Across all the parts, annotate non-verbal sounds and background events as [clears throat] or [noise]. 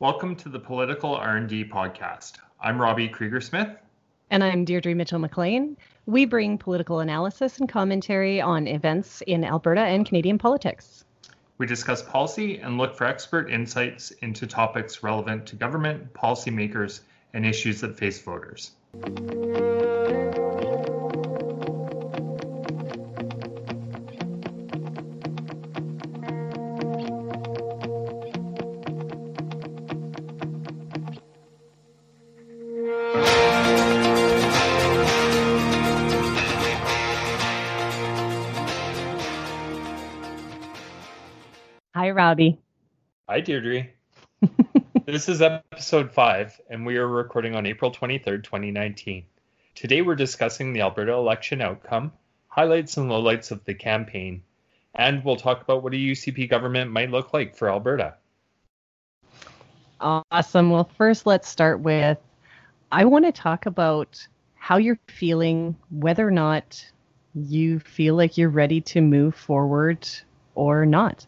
Welcome to the Political R&D podcast. I'm Robbie Krieger Smith. And I'm Deirdre Mitchell McLean. We bring political analysis and commentary on events in Alberta and Canadian politics. We discuss policy and look for expert insights into topics relevant to government, policymakers, and issues that face voters. Hi, Deirdre. [laughs] this is episode five, and we are recording on April 23rd, 2019. Today, we're discussing the Alberta election outcome, highlights and lowlights of the campaign, and we'll talk about what a UCP government might look like for Alberta. Awesome. Well, first, let's start with I want to talk about how you're feeling, whether or not you feel like you're ready to move forward or not.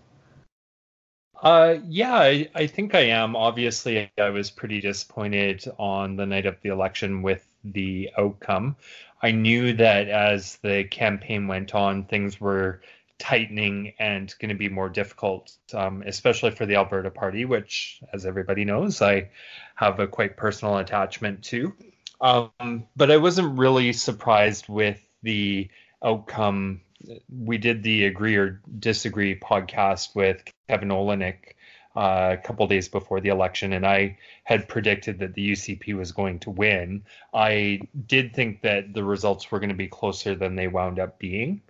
Uh, yeah, I, I think I am. Obviously, I was pretty disappointed on the night of the election with the outcome. I knew that as the campaign went on, things were tightening and going to be more difficult, um, especially for the Alberta Party, which, as everybody knows, I have a quite personal attachment to. Um, but I wasn't really surprised with the outcome we did the agree or disagree podcast with Kevin Olenick uh, a couple days before the election, and I had predicted that the UCP was going to win. I did think that the results were going to be closer than they wound up being.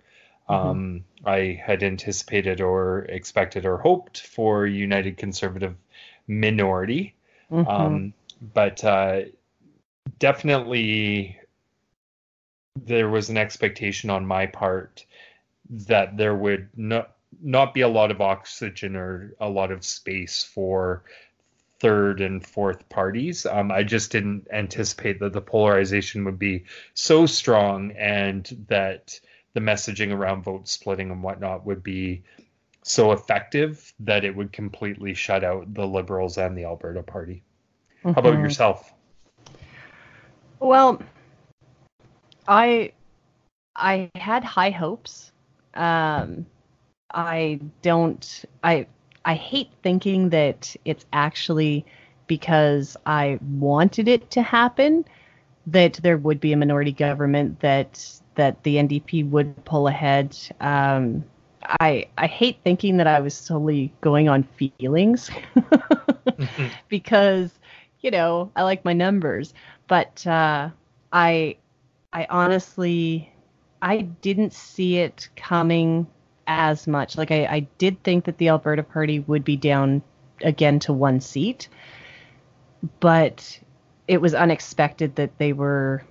Mm-hmm. Um, I had anticipated or expected or hoped for United Conservative minority, mm-hmm. um, but uh, definitely there was an expectation on my part that there would not not be a lot of oxygen or a lot of space for third and fourth parties. Um, I just didn't anticipate that the polarization would be so strong and that the messaging around vote splitting and whatnot would be so effective that it would completely shut out the Liberals and the Alberta Party. Mm-hmm. How about mm-hmm. yourself? Well, I I had high hopes. Um, I don't. I I hate thinking that it's actually because I wanted it to happen that there would be a minority government that that the NDP would pull ahead. Um, I I hate thinking that I was solely going on feelings [laughs] [laughs] because you know I like my numbers, but uh, I I honestly I didn't see it coming as much. Like I, I did think that the Alberta Party would be down again to one seat, but it was unexpected that they were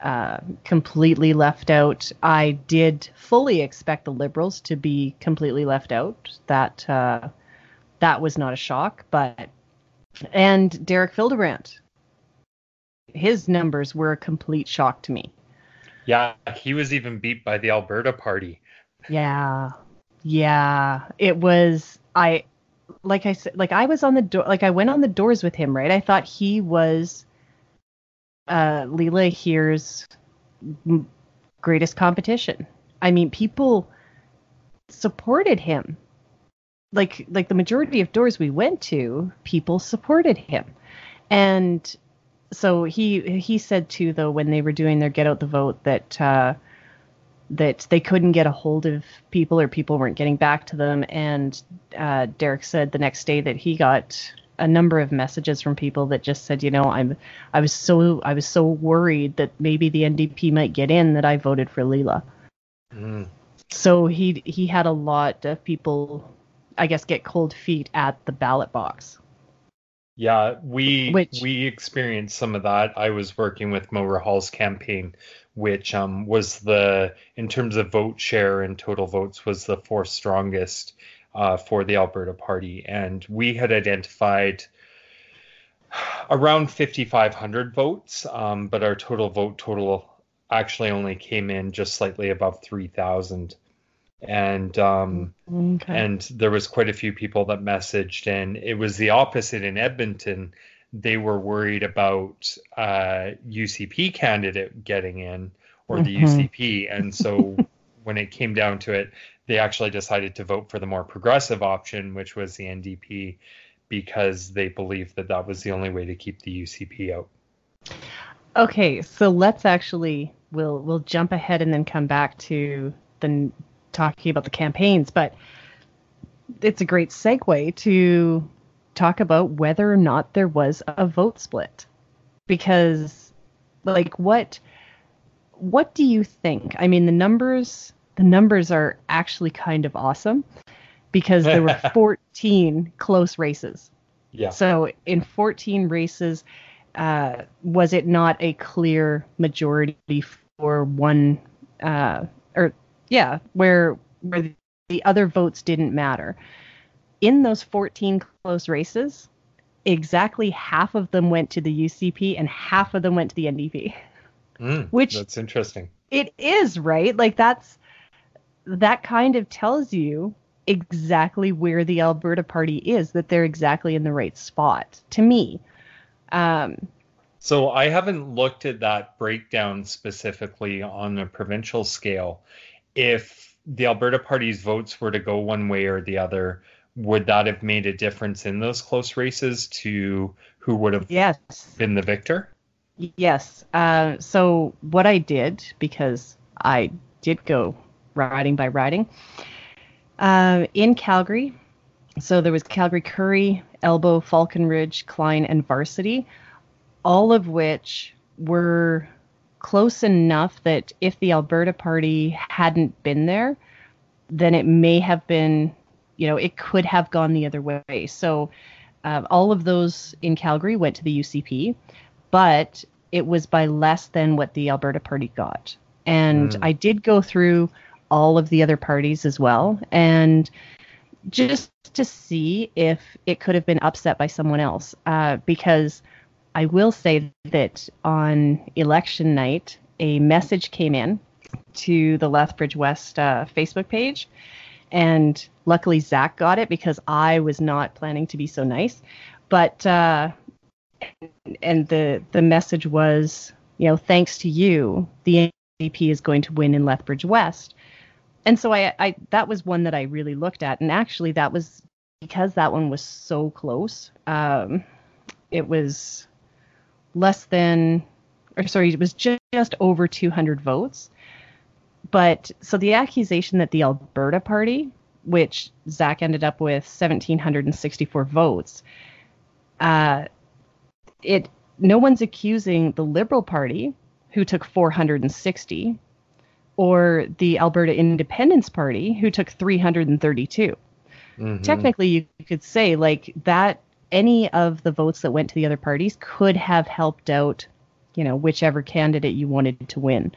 uh, completely left out. I did fully expect the Liberals to be completely left out. That uh, that was not a shock, but and Derek Fildebrandt, his numbers were a complete shock to me. Yeah, he was even beat by the Alberta Party. Yeah. Yeah. It was I like I said like I was on the door like I went on the doors with him, right? I thought he was uh Leela Aheer's greatest competition. I mean, people supported him. Like like the majority of doors we went to, people supported him. And so he he said too though when they were doing their get out the vote that uh, that they couldn't get a hold of people or people weren't getting back to them and uh, Derek said the next day that he got a number of messages from people that just said you know I'm I was so I was so worried that maybe the NDP might get in that I voted for Leela. Mm. So he he had a lot of people I guess get cold feet at the ballot box. Yeah, we which, we experienced some of that. I was working with Mo Rahal's campaign, which um, was the in terms of vote share and total votes was the fourth strongest uh, for the Alberta Party, and we had identified around 5,500 votes, um, but our total vote total actually only came in just slightly above 3,000. And um, okay. and there was quite a few people that messaged, and it was the opposite in Edmonton. They were worried about uh, UCP candidate getting in or the mm-hmm. UCP, and so [laughs] when it came down to it, they actually decided to vote for the more progressive option, which was the NDP, because they believed that that was the only way to keep the UCP out. Okay, so let's actually we'll we'll jump ahead and then come back to the talking about the campaigns, but it's a great segue to talk about whether or not there was a vote split. Because like what what do you think? I mean the numbers the numbers are actually kind of awesome because there were [laughs] 14 close races. Yeah. So in 14 races, uh, was it not a clear majority for one, uh, or yeah, where where the other votes didn't matter? In those 14 close races, exactly half of them went to the UCP and half of them went to the NDP. Mm, [laughs] which that's interesting. It is right. Like that's that kind of tells you exactly where the Alberta Party is, that they're exactly in the right spot to me. Um, so I haven't looked at that breakdown specifically on a provincial scale. If the Alberta Party's votes were to go one way or the other, would that have made a difference in those close races to who would have yes. been the victor? Yes. Uh, so what I did, because I did go riding by riding, uh, in Calgary, so there was Calgary Currie, Elbow, Falconridge, Klein, and Varsity, all of which were close enough that if the Alberta Party hadn't been there, then it may have been, you know, it could have gone the other way. So uh, all of those in Calgary went to the UCP, but it was by less than what the Alberta Party got. And mm. I did go through all of the other parties as well. And just to see if it could have been upset by someone else. Uh, because I will say that on election night, a message came in to the Lethbridge West uh, Facebook page. And luckily, Zach got it because I was not planning to be so nice. But, uh, and the, the message was, you know, thanks to you, the NDP is going to win in Lethbridge West and so I, I that was one that I really looked at, and actually that was because that one was so close. Um, it was less than, or sorry, it was just, just over 200 votes. But so the accusation that the Alberta Party, which Zach ended up with 1,764 votes, uh, it no one's accusing the Liberal Party, who took 460, or the Alberta Independence Party, who took 332. Mm-hmm. Technically, you could say like that. Any of the votes that went to the other parties could have helped out, you know, whichever candidate you wanted to win.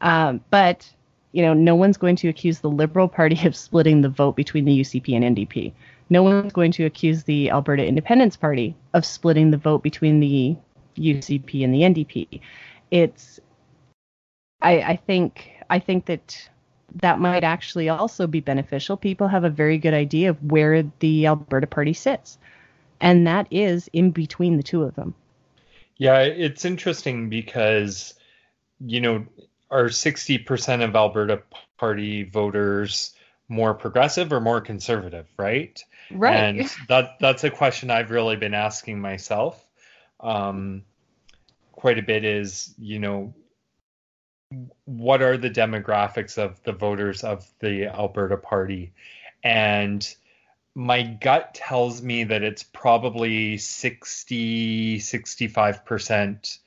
Um, but you know, no one's going to accuse the Liberal Party of splitting the vote between the UCP and NDP. No one's going to accuse the Alberta Independence Party of splitting the vote between the UCP and the NDP. It's, I, I think I think that that might actually also be beneficial. People have a very good idea of where the Alberta Party sits, and that is in between the two of them. Yeah, it's interesting because, you know, are 60% of Alberta Party voters more progressive or more conservative, right? Right. And that that's a question I've really been asking myself um, quite a bit is, you know, what are the demographics of the voters of the Alberta Party? And my gut tells me that it's probably 60, 65%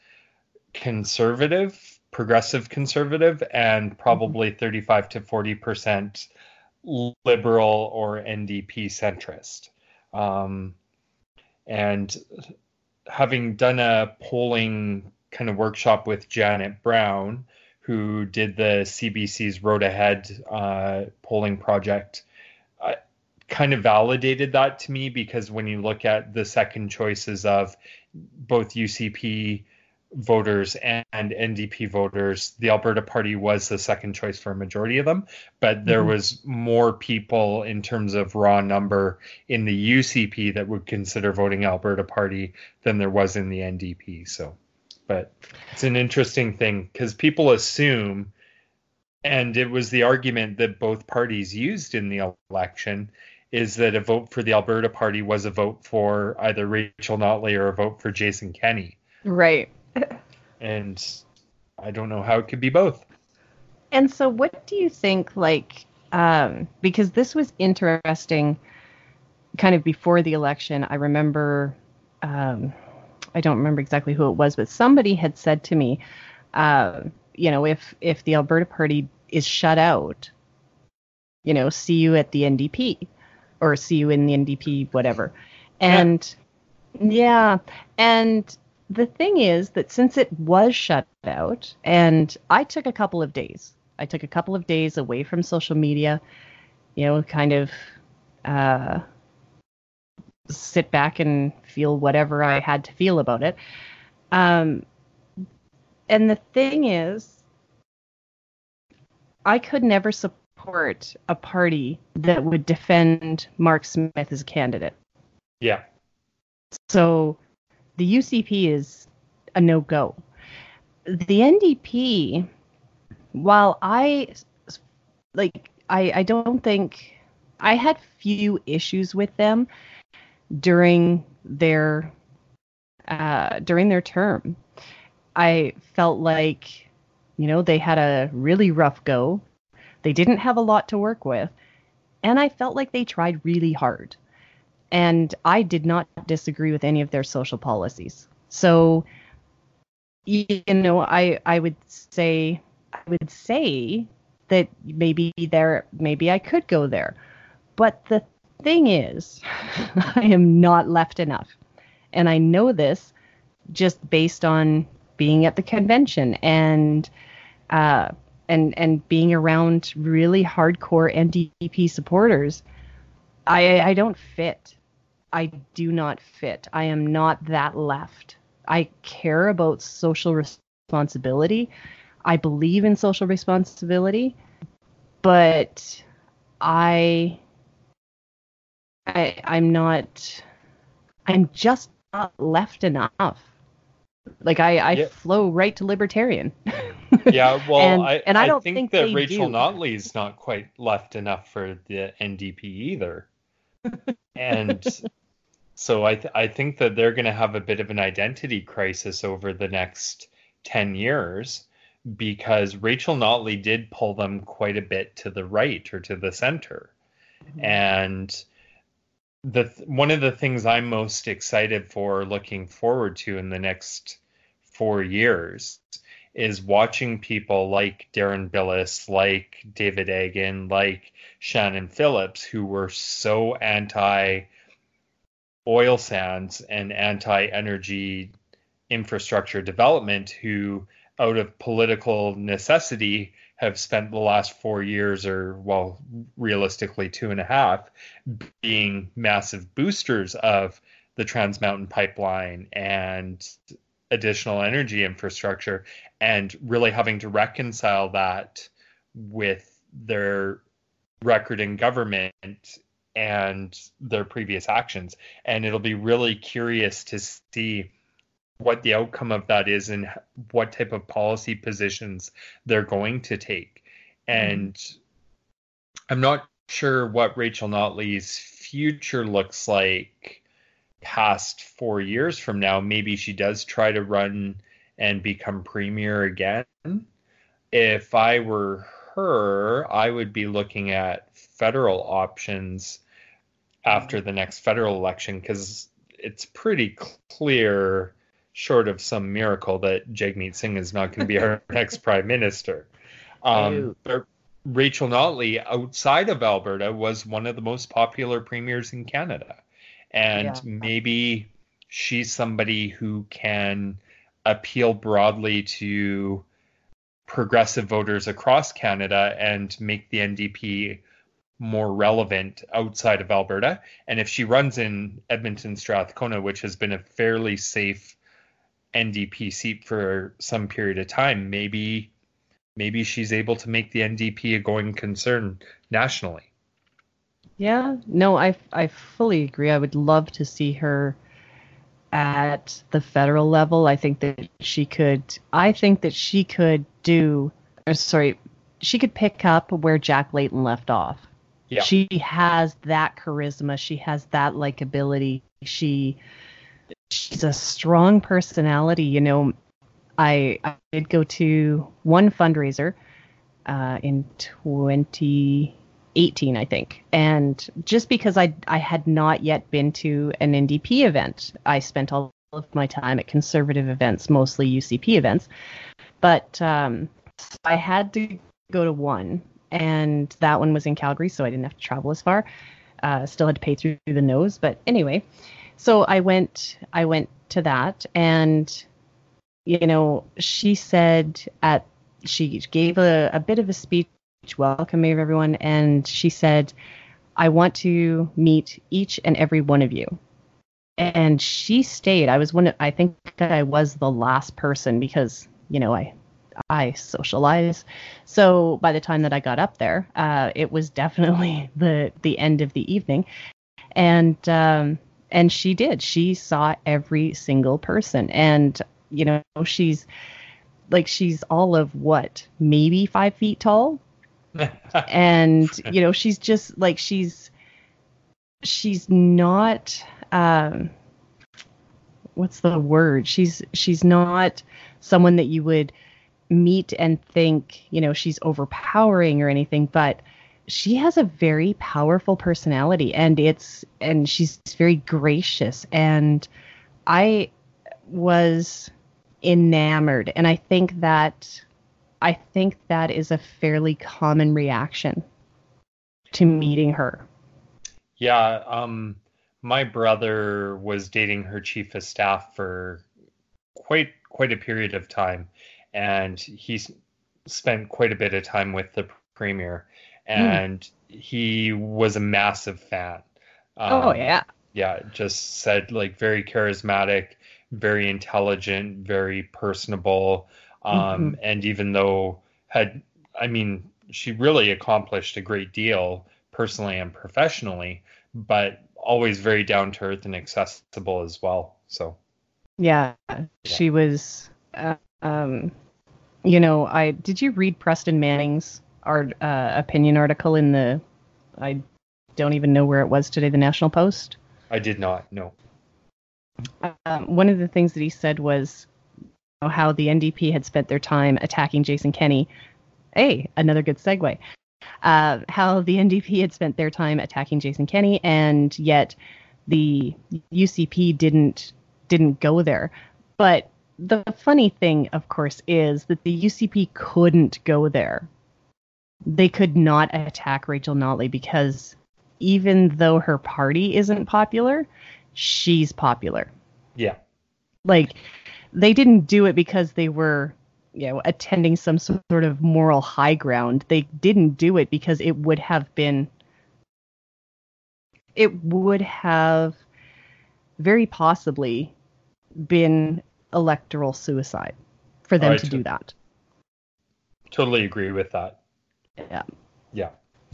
conservative, progressive conservative, and probably mm-hmm. 35 to 40% liberal or NDP centrist. Um, and having done a polling kind of workshop with Janet Brown, who did the CBC's Road Ahead uh, polling project, kind of validated that to me because when you look at the second choices of both UCP voters and, NDP voters, the Alberta Party was the second choice for a majority of them, but there mm-hmm. was more people in terms of raw number in the UCP that would consider voting Alberta Party than there was in the NDP. So, but it's an interesting thing because people assume, and it was the argument that both parties used in the election. Is that a vote for the Alberta Party was a vote for either Rachel Notley or a vote for Jason Kenney? Right and I don't know how it could be both. And so, what do you think? Like, um, because this was interesting, kind of before the election. I remember, um, I don't remember exactly who it was, but somebody had said to me, uh, you know, if if the Alberta Party is shut out, you know, see you at the NDP, or see you in the NDP, whatever. And yeah, yeah and the thing is that since it was shut out, and I took a couple of days, I took a couple of days away from social media, you know, kind of uh, sit back and feel whatever I had to feel about it. Um, and the thing is, I could never support a party that would defend Mark Smith as a candidate. Yeah. So the UCP is a no go. The NDP, while I like, I, I don't think I had few issues with them during their uh, during their term. I felt like, you know, they had a really rough go. They didn't have a lot to work with. And I felt like they tried really hard and I did not disagree with any of their social policies. So, you know, I I would say I would say that maybe there maybe I could go there, but the thing is, [laughs] I am not left enough, and I know this just based on being at the convention and. Uh, and and being around really hardcore NDP supporters, I I don't fit. I do not fit. I am not that left. I care about social responsibility. I believe in social responsibility, but I I I'm not I'm just not left enough. Like I, I yeah. flow right to libertarian. [laughs] yeah, well, and, I, and I, I don't think, think that Rachel do. Notley is not quite left enough for the NDP either. and [laughs] so I th- I think that they're going to have a bit of an identity crisis over the next 10 years because Rachel Notley did pull them quite a bit to the right or to the center. Mm-hmm. And the one of the things I'm most excited for looking forward to in the next 4 years is watching people like Deron Bilous, like David Eggen, like Shannon Phillips who were so anti oil sands and anti energy infrastructure development who, out of political necessity, have spent the last four years, or well, realistically two and a half, being massive boosters of the Trans Mountain Pipeline and additional energy infrastructure, and really having to reconcile that with their record in government and their previous actions. And it'll be really curious to see what the outcome of that is and what type of policy positions they're going to take. And mm-hmm. I'm not sure what Rachel Notley's future looks like past four years from now. Maybe she does try to run and become premier again. If I were her, I would be looking at federal options after the next federal election because it's pretty clear, short of some miracle, that Jagmeet Singh is not going to be our [laughs] next prime minister. Um, but Rachel Notley, outside of Alberta, was one of the most popular premiers in Canada. And yeah. maybe she's somebody who can appeal broadly to progressive voters across Canada and make the NDP more relevant outside of Alberta. And if she runs in Edmonton Strathcona, which has been a fairly safe NDP seat for some period of time, maybe maybe she's able to make the NDP a going concern nationally. Yeah, no, I I fully agree. I would love to see her at the federal level. I think that she could. I think that she could do. Or sorry, she could pick up where Jack Layton left off. Yeah. She has that charisma. She has that likability. She she's a strong personality. You know, I I did go to one fundraiser uh, in 2018, I think, and just because I I had not yet been to an NDP event, I spent all of my time at conservative events, mostly UCP events, but um, I had to go to one, and that one was in Calgary, so I didn't have to travel as far. Uh, still had to pay through the nose, but anyway, so I went I went to that, and you know, she said at she gave a, a bit of a speech welcoming everyone, and she said, "I want to meet each and every one of you." And she stayed. I was one. Of, I think I was the last person because you know I I socialize. So by the time that I got up there, uh, it was definitely [laughs] the the end of the evening, and um, and she did. She saw every single person, and you know she's like she's all of what maybe five feet tall, [laughs] and you know she's just like she's she's not um what's the word? She's she's not someone that you would meet and think, you know, she's overpowering or anything, but she has a very powerful personality and it's and she's very gracious and I was enamored and I think that I think that is a fairly common reaction to meeting her. Yeah, um my brother was dating her chief of staff for quite quite a period of time and he's spent quite a bit of time with the premier. And mm. he was a massive fan. Um, oh yeah. Yeah, just said like very charismatic, very intelligent, very personable, um, mm-hmm. and even though had, I mean, she really accomplished a great deal personally and professionally, but always very down to earth and accessible as well. So. Yeah, yeah. she was. Uh, um, you know, I did you read Preston Manning's art, uh, opinion article in the I don't even know where it was today, the National Post? I did not. No. Um, one of the things that he said was you know, how the NDP had spent their time attacking Jason Kenney. Hey, another good segue. Uh, how the NDP had spent their time attacking Jason Kenney, and yet the UCP didn't didn't go there. But the funny thing, of course, is that the UCP couldn't go there. They could not attack Rachel Notley because even though her party isn't popular, she's popular. Yeah. Like they didn't do it because they were, you know, attending some sort of moral high ground. They didn't do it because it would have been it would have very possibly been electoral suicide for them oh, to do that. Totally agree with that. Yeah. Yeah.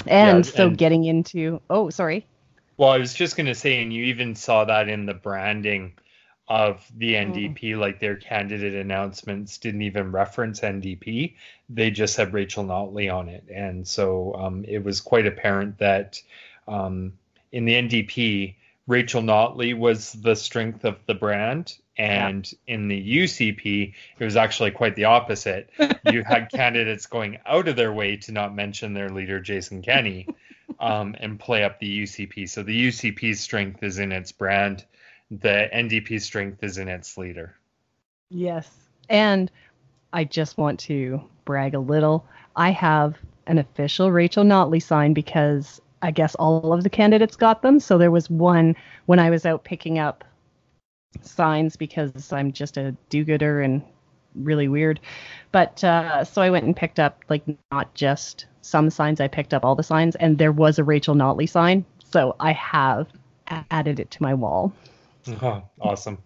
And yeah, so and, getting into oh sorry. Well, I was just gonna say, and you even saw that in the branding of the NDP, mm. like their candidate announcements didn't even reference NDP. They just had Rachel Notley on it. And so um, it was quite apparent that um, in the NDP, Rachel Notley was the strength of the brand and yeah. in the UCP, it was actually quite the opposite. [laughs] you had candidates going out of their way to not mention their leader, Jason Kenney, [laughs] um, and play up the UCP. So the UCP's strength is in its brand, the NDP strength is in its leader. Yes. And I just want to brag a little. I have an official Rachel Notley sign because I guess all of the candidates got them. So there was one when I was out picking up signs because I'm just a do-gooder and really weird. But uh, so I went and picked up like not just some signs, I picked up all the signs, and there was a Rachel Notley sign, so I have added it to my wall. [laughs] Oh, awesome.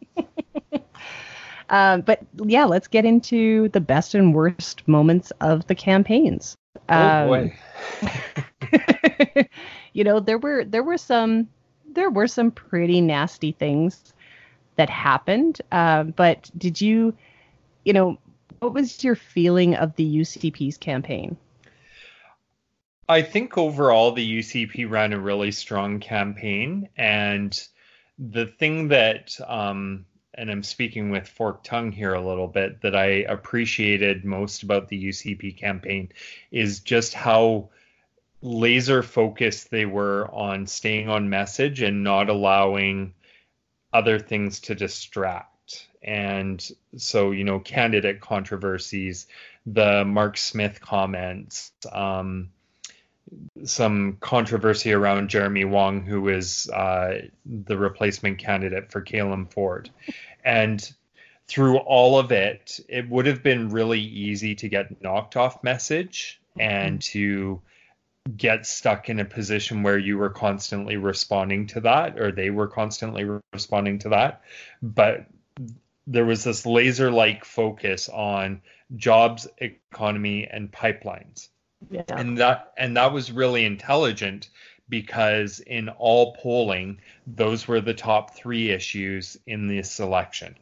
Um, [laughs] but yeah, let's get into the best and worst moments of the campaigns. Oh Um, boy. [laughs] you know, there were there were some there were some pretty nasty things that happened. Uh, but did you, you know, what was your feeling of the UCP's campaign? I think overall the UCP ran a really strong campaign, and the thing that, um, and I'm speaking with forked tongue here a little bit, that I appreciated most about the UCP campaign is just how laser focused they were on staying on message and not allowing other things to distract. And so, you know, candidate controversies, the Mark Smith comments, um, some controversy around Jeremy Wong, who is uh, the replacement candidate for Caylan Ford. And through all of it, it would have been really easy to get knocked off message and to get stuck in a position where you were constantly responding to that or they were constantly re- responding to that. But there was this laser like focus on jobs, economy, and pipelines Yeah. and that and that was really intelligent because in all polling those were the top three issues in this election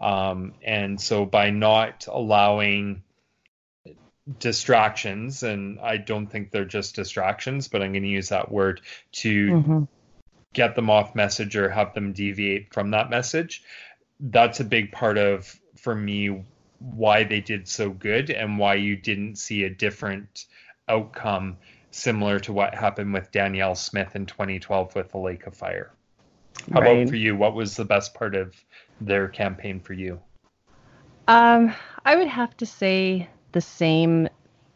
um, and so by not allowing distractions and i don't think they're just distractions but i'm going to use that word to Mhm. get them off message or have them deviate from that message that's a big part of for me why they did so good and why you didn't see a different outcome similar to what happened with Danielle Smith in 2012 with the Lake of Fire. How Right. about for you? What was the best part of their campaign for you? Um, I would have to say the same.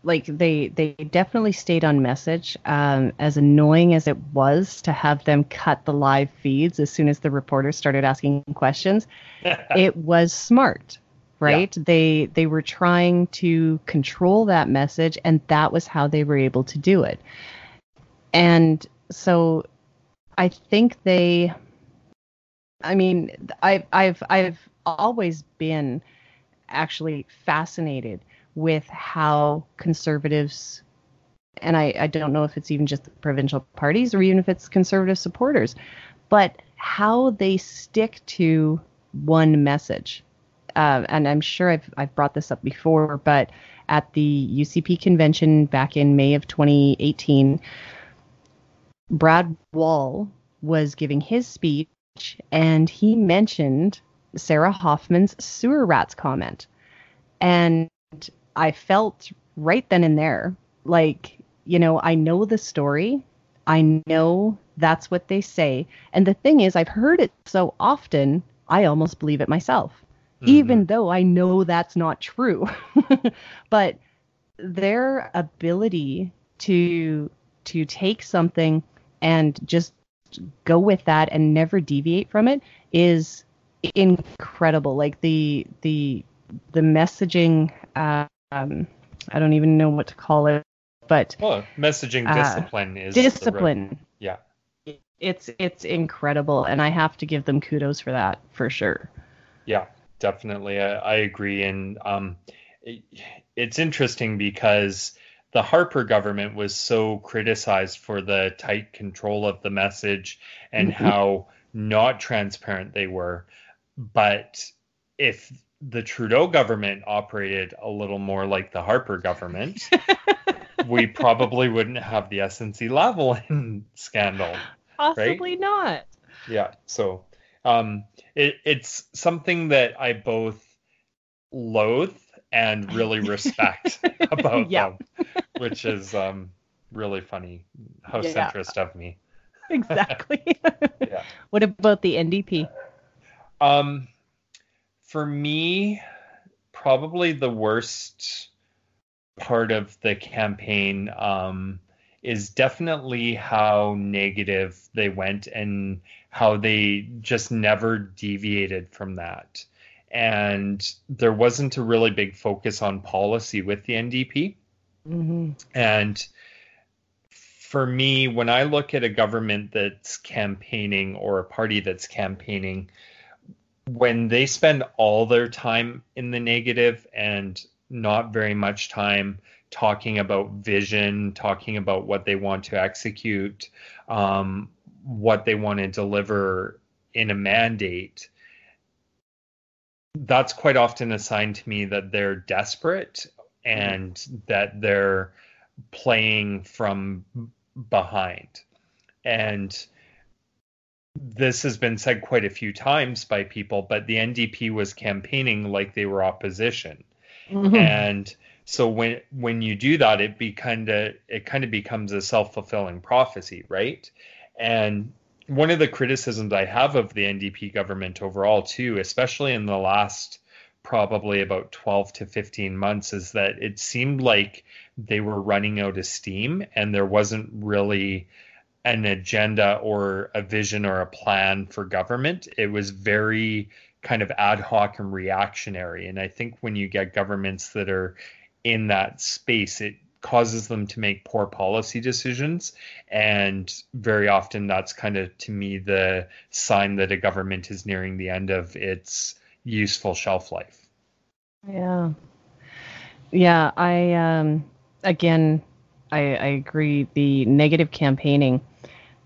Like they they definitely stayed on message. Um, as annoying as it was to have them cut the live feeds as soon as the reporters started asking questions, [laughs] it was smart, right? They they were trying to control that message, and that was how they were able to do it. And so, I think they. I mean, I've I've I've always been actually fascinated with how conservatives and I, I don't know if it's even just the provincial parties or even if it's conservative supporters, but how they stick to one message. Uh, and I'm sure I've, I've brought this up before, but at the UCP convention back in May of 2018, Brad Wall was giving his speech and he mentioned Sarah Hoffman's sewer rats comment. And I felt right then and there like, you know, I know the story. I know that's what they say. And the thing is, I've heard it so often, I almost believe it myself, even though I know that's not true. [laughs] but their ability to to take something and just go with that and never deviate from it is incredible. Like the the the messaging um i don't even know what to call it but Well, messaging Uh, discipline is the right- discipline. Yeah. it's it's incredible and i have to give them kudos for that for sure. Yeah, definitely. I, I agree. And um, it, it's interesting because the Harper government was so criticized for the tight control of the message and Mhm. how not transparent they were. But if the Trudeau government operated a little more like the Harper government, [laughs] we probably wouldn't have the SNC Lavalin [laughs] scandal. possibly not Yeah. So um, it, it's something that I both loathe and really [laughs] respect [laughs] about Yeah. them, which is um, really funny. How Yeah. centrist of me. exactly [laughs] Yeah. what about the ndp Um, for me, probably the worst part of the campaign um, is definitely how negative they went and how they just never deviated from that. And there wasn't a really big focus on policy with the NDP. mm-hmm. And for me, when I look at a government that's campaigning or a party that's campaigning, when they spend all their time in the negative and not very much time talking about vision, talking about what they want to execute, um, what they want to deliver in a mandate, that's quite often a sign to me that they're desperate and that they're playing from behind. And this has been said quite a few times by people, but the NDP was campaigning like they were opposition. Mm-hmm. And so when when you do that, it be kind of it kind of becomes a self fulfilling prophecy, right? And one of the criticisms I have of the NDP government overall, too, especially in the last probably about 12 to 15 months, is that it seemed like they were running out of steam and there wasn't really an agenda or a vision or a plan for government. It was very kind of ad hoc and reactionary. And I think when you get governments that are in that space, it causes them to make poor policy decisions. And very often that's kind of, to me, the sign that a government is nearing the end of its useful shelf life. Yeah. Yeah. I, um, again, I, I agree. The negative campaigning,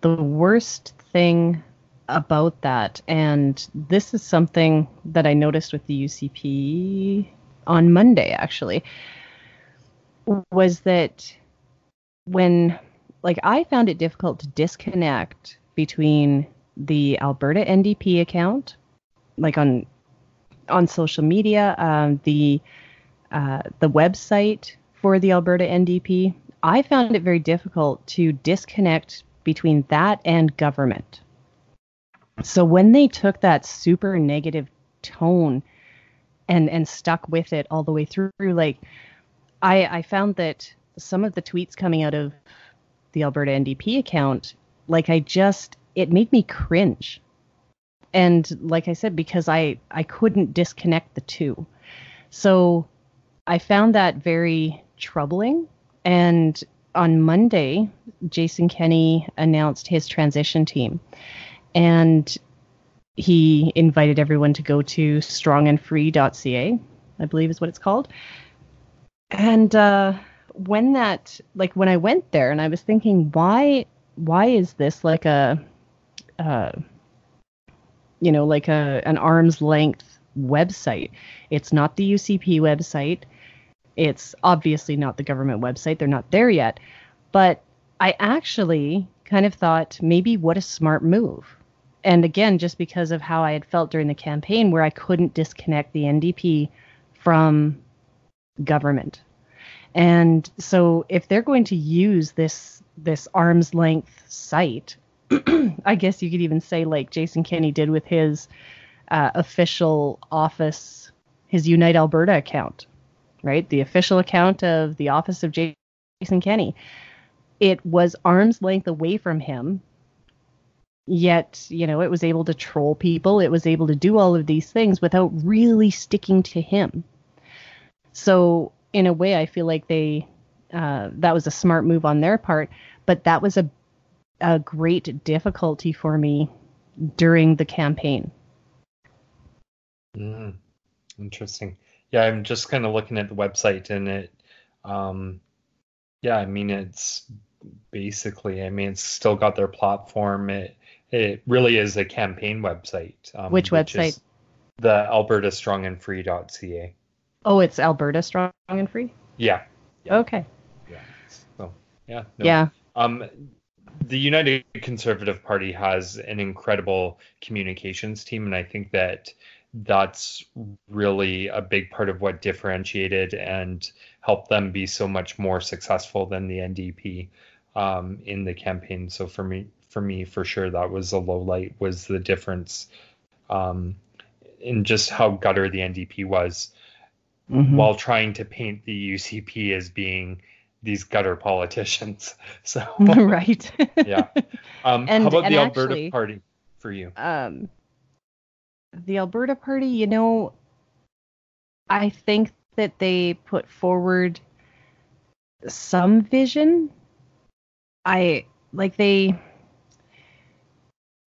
the worst thing about that, and this is something that I noticed with the UCP on Monday, actually, was that when, like, I found it difficult to disconnect between the Alberta NDP account, like on on social media, um, the uh, the website for the Alberta NDP, I found it very difficult to disconnect between that and government. So when they took that super negative tone and and stuck with it all the way through, like I I found that some of the tweets coming out of the Alberta NDP account, like I just it made me cringe. And like I said, because I I couldn't disconnect the two. So I found that very troubling. And on Monday, Jason Kenney announced his transition team. And he invited everyone to go to strongandfree.ca, I believe is what it's called. And uh, when that, like when I went there and I was thinking, why, why is this like a, uh, you know, like a an arm's length website? It's not the UCP website. It's obviously not the government website. They're not there yet. But I actually kind of thought maybe what a smart move. And again, just because of how I had felt during the campaign, where I couldn't disconnect the NDP from government. And so if they're going to use this this arm's length site, [clears throat] I guess you could even say like Jason Kenney did with his uh, official office, his Unite Alberta account, right? The official account of the office of Jason Kenney. It was arm's length away from him, yet, you know, it was able to troll people. It was able to do all of these things without really sticking to him. So, in a way, I feel like they, uh, that was a smart move on their part, but that was a, a great difficulty for me during the campaign. Mm, interesting yeah, I'm just kind of looking at the website and it, um, yeah, I mean, it's basically, I mean, it's still got their platform. It, it really is a campaign website. Um, which website? The Alberta Strong and Free.ca. Oh, it's Alberta Strong and Free? Yeah. yeah. Okay. Yeah. So, yeah. No. Yeah. Um, the United Conservative Party has an incredible communications team, and I think that that's really a big part of what differentiated and helped them be so much more successful than the NDP um, in the campaign. So for me, for me, for sure, that was a low light. Was the difference um, in just how gutter the NDP was, mm-hmm. while trying to paint the UCP as being these gutter politicians. [laughs] So [laughs] right, [laughs] yeah. Um, and, how about the Alberta actually, Party for you? Um, the Alberta Party, you know, I think that they put forward some vision. I like they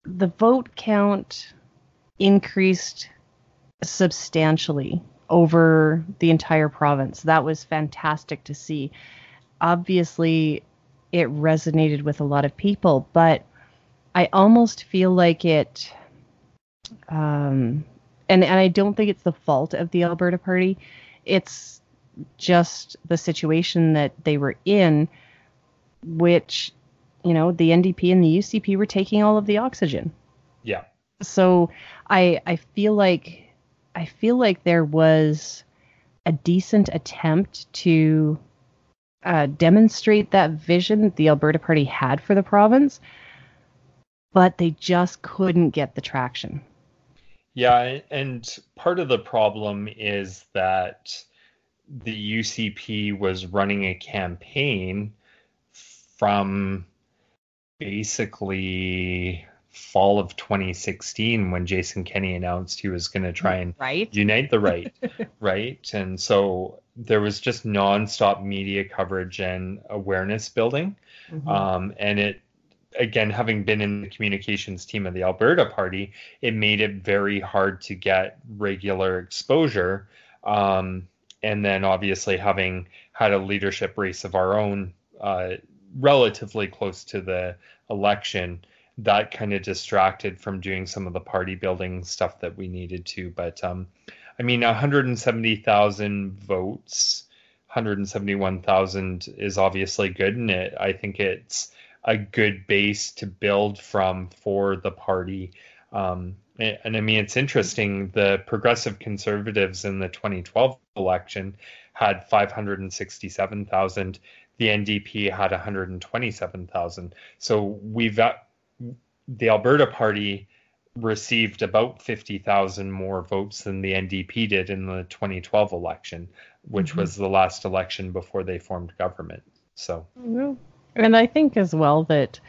the vote count increased substantially over the entire province. That was fantastic to see. Obviously, it resonated with a lot of people, but I almost feel like it um and and I don't think it's the fault of the Alberta party. It's just the situation that they were in which you know, the NDP and the UCP were taking all of the oxygen. Yeah. So I I feel like I feel like there was a decent attempt to uh, demonstrate that vision the Alberta Party had for the province, but they just couldn't get the traction. Yeah, and part of the problem is that the UCP was running a campaign from basically fall of 2016 when Jason Kenney announced he was going to try and right. unite the right, [laughs] right? And so there was just nonstop media coverage and awareness building. Mm-hmm. Um, and it, again, having been in the communications team of the Alberta Party, it made it very hard to get regular exposure. Um, and then obviously having had a leadership race of our own uh, relatively close to the election, that kind of distracted from doing some of the party building stuff that we needed to. But um, I mean, 170,000 votes, 171,000 is obviously good, and it I think it's a good base to build from for the party. Um, and, and I mean, it's interesting. The progressive conservatives in the 2012 election had 567,000 the NDP had 127,000. So we've the Alberta Party received about 50,000 more votes than the NDP did in the 2012 election, which mm-hmm. was the last election before they formed government. So, and I think as well that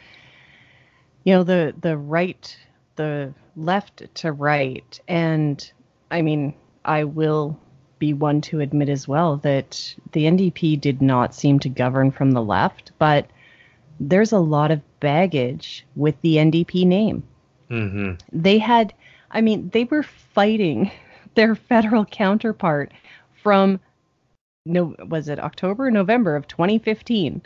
you know the the right, the left to right, and I mean I will be one to admit as well that the NDP did not seem to govern from the left, but there's a lot of baggage with the NDP name. Mm-hmm. They had, I mean, they were fighting [laughs] their federal counterpart from no was it October November of 2015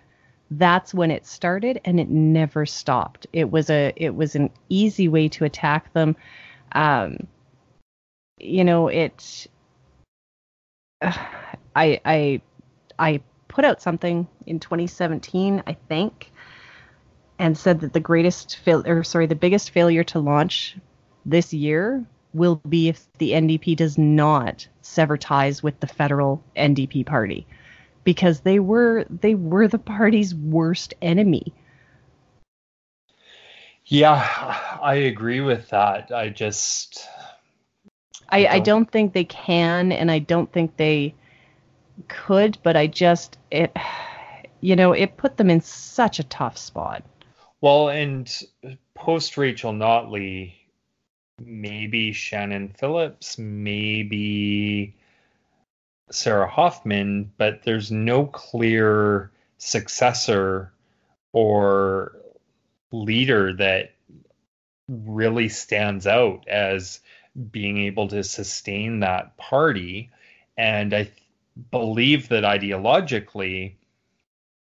that's when it started and it never stopped it was a it was an easy way to attack them um you know it [sighs] I I I put out something in 2017, I think, and said that the greatest fail or sorry, the biggest failure to launch this year will be if the NDP does not sever ties with the federal NDP party because they were they were the party's worst enemy. Yeah, I agree with that. I just I, don't. I don't think they can, and I don't think they could, but I just it, [sighs] you know, it put them in such a tough spot. Well, and post Rachel Notley, maybe Shannon Phillips, maybe Sarah Hoffman, but there's no clear successor or leader that really stands out as being able to sustain that party. And I th- believe that ideologically,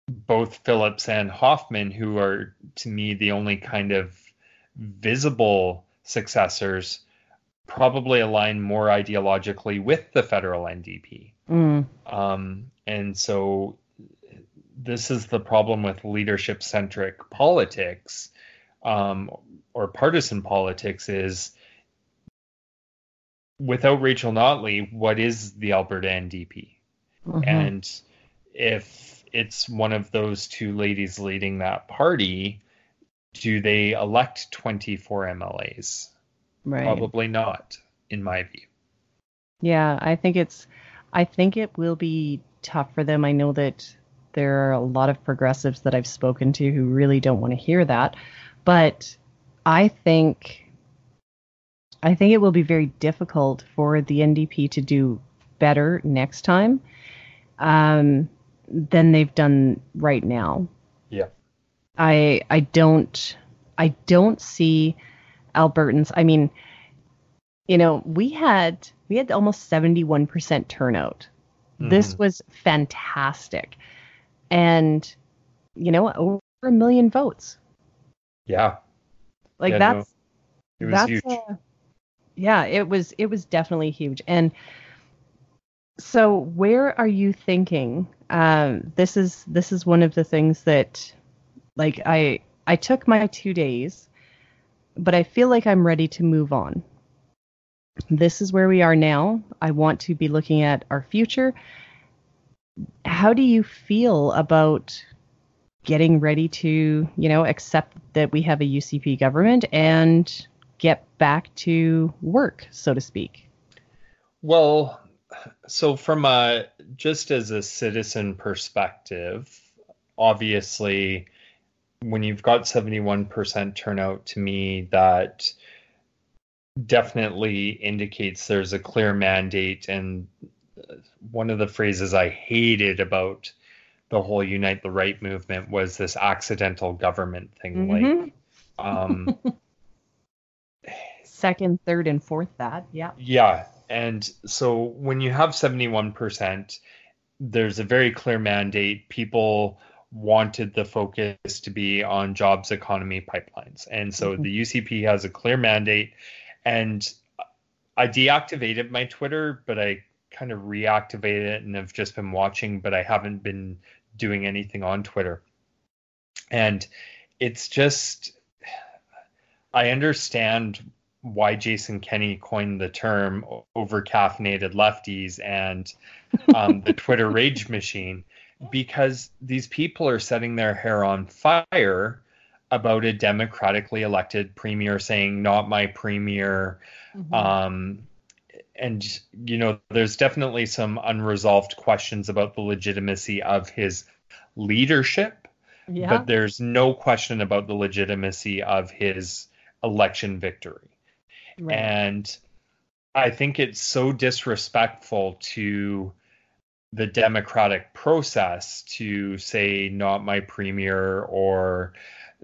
both Phillips and Hoffman, who are to me the only kind of visible successors, probably align more ideologically with the federal NDP. Mm. Um, and so this is the problem with leadership centric politics um, or partisan politics is without Rachel Notley, what is the Alberta NDP? Mm-hmm. And if it's one of those two ladies leading that party, do they elect 24 MLAs? Right. Probably not, in my view. Yeah, I think it's I think it will be tough for them. I know that there are a lot of progressives that I've spoken to who really don't want to hear that, but I think I think it will be very difficult for the NDP to do better next time um, than they've done right now. Yeah. I I don't I don't see Albertans. I mean, you know, we had we had almost 71% turnout. This Mm-hmm. was fantastic. And you know, over a million votes. Yeah, Like Yeah, no, that's it was that's huge. uh, yeah, it was it was definitely huge. And so where are you thinking? Um, this is this is one of the things that like I I took my two days, but I feel like I'm ready to move on. This is where we are now. I want to be looking at our future. How do you feel about getting ready to, you know, accept that we have a UCP government and get back to work, so to speak? Well, so from a just as a citizen perspective, obviously, when you've got 71% turnout, to me, that definitely indicates there's a clear mandate. And one of the phrases I hated about the whole Unite the Right movement was this accidental government thing. Like, Mhm. [laughs] um, Second, third, and fourth, that, yeah. Yeah, and so when you have 71%, there's a very clear mandate. People wanted the focus to be on jobs, economy, pipelines. And so Mhm. the UCP has a clear mandate. And I deactivated my Twitter, but I kind of reactivated it and have just been watching, but I haven't been doing anything on Twitter. And it's just, I understand why Jason Kenney coined the term over caffeinated lefties and um, the Twitter [laughs] rage machine because these people are setting their hair on fire about a democratically elected premier saying, not my premier. Um, and, you know, there's definitely some unresolved questions about the legitimacy of his leadership yeah. but there's no question about the legitimacy of his election victory. Right. And I think it's so disrespectful to the democratic process to say not my premier or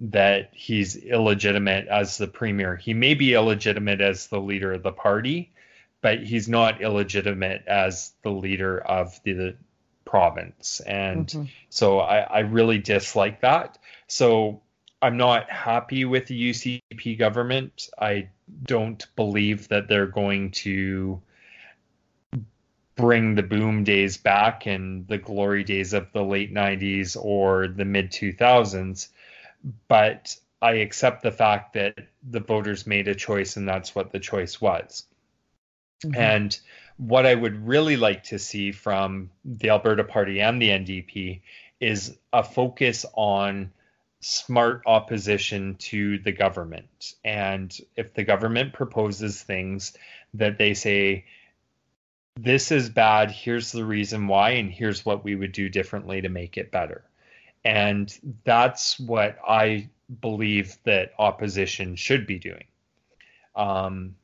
that he's illegitimate as the premier. He may be illegitimate as the leader of the party, but he's not illegitimate as the leader of the province. And Mhm. so I, I really dislike that. So I'm not happy with the UCP government. I don't believe that they're going to bring the boom days back and the glory days of the late 90s or the mid 2000s. But I accept the fact that the voters made a choice and that's what the choice was. Mhm. And what I would really like to see from the Alberta Party and the NDP is a focus on smart opposition to the government. And if the government proposes things that they say, this is bad, here's the reason why, and here's what we would do differently to make it better. And that's what I believe that opposition should be doing. Um,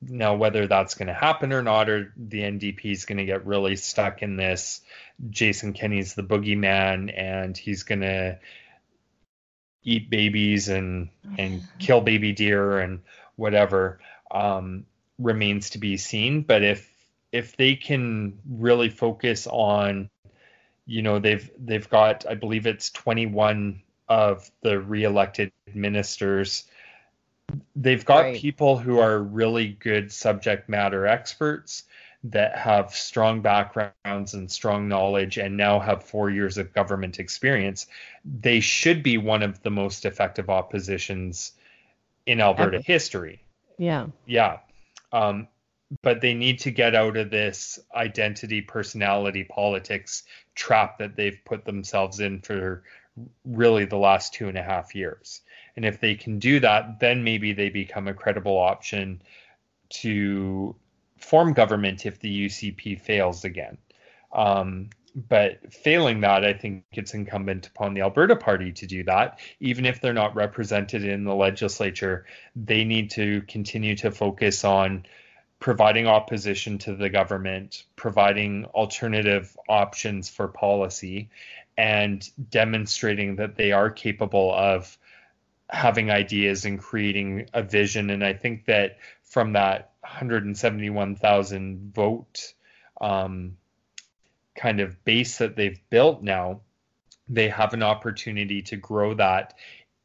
now, whether that's going to happen or not, or the NDP is going to get really stuck in this Jason Kenney's the boogeyman and he's going to eat babies and and [sighs] kill baby deer and whatever um, remains to be seen. But if if they can really focus on, you know, they've they've got I believe it's 21 of the reelected ministers they've got Right. people who are really good subject matter experts that have strong backgrounds and strong knowledge and now have four years of government experience. They should be one of the most effective oppositions in Alberta Ever. history. Yeah. Yeah. Um, but they need to get out of this identity personality politics trap that they've put themselves in for really the last two and a half years. And if they can do that, then maybe they become a credible option to form government if the UCP fails again. Um, but failing that, I think it's incumbent upon the Alberta Party to do that. Even if they're not represented in the legislature, they need to continue to focus on providing opposition to the government, providing alternative options for policy, and demonstrating that they are capable of having ideas and creating a vision. And I think that from that 171,000 vote um, kind of base that they've built now, they have an opportunity to grow that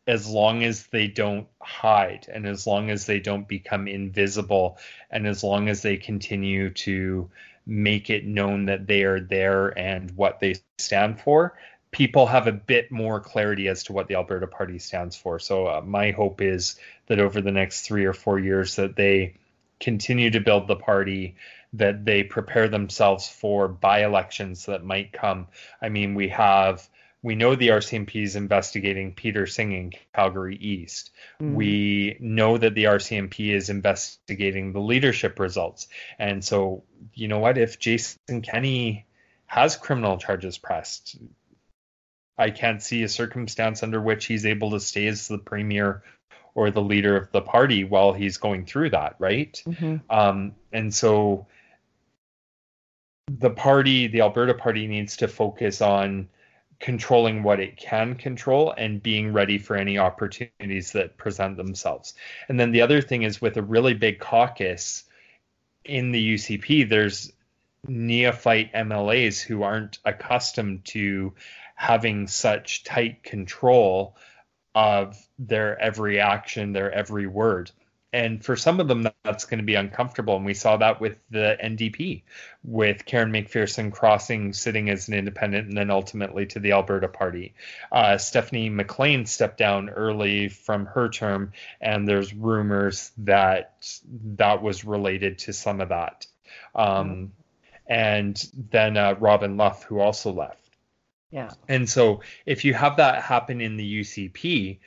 as long as they don't hide and as long as they don't become invisible and as long as they continue to make it known that they are there and what they stand for people have a bit more clarity as to what the Alberta Party stands for. So uh, my hope is that over the next 3 or 4 years that they continue to build the party that they prepare themselves for by elections that might come. I mean, we have we know the RCMP is investigating Peter Singh in Calgary East. Mm. We know that the RCMP is investigating the leadership results. And so, you know what? If Jason Kenney has criminal charges pressed, I can't see a circumstance under which he's able to stay as the premier or the leader of the party while he's going through that, right? Mm-hmm. Um, and so the party, the Alberta Party, needs to focus on controlling what it can control and being ready for any opportunities that present themselves. And then the other thing is with a really big caucus in the UCP, there's neophyte MLAs who aren't accustomed to having such tight control of their every action, their every word. And for some of them that's going to be uncomfortable. And we saw that with the ndp with karen mcpherson crossing sitting as an independent and then ultimately to the alberta party. Uh, stephanie mclean stepped down early from her term and there's rumors that that was related to some of that. Um, mm-hmm. and then uh, robyn luff who also left yeah and so if you have that happen in the ucp